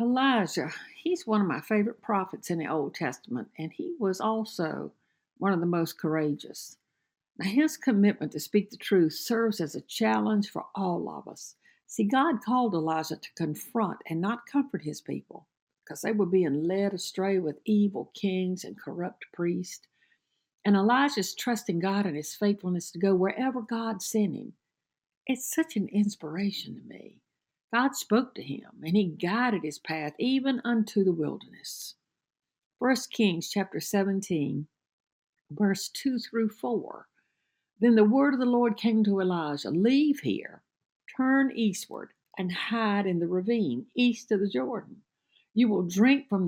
Elijah, he's one of my favorite prophets in the Old Testament, and he was also one of the most courageous. Now, his commitment to speak the truth serves as a challenge for all of us. See, God called Elijah to confront and not comfort his people because they were being led astray with evil kings and corrupt priests. And Elijah's trusting God and his faithfulness to go wherever God sent him. It's such an inspiration to me. God spoke to him, and he guided his path even unto the wilderness. 1 Kings chapter 17, verse 2 through 4. Then the word of the Lord came to Elijah Leave here, turn eastward, and hide in the ravine east of the Jordan. You will drink from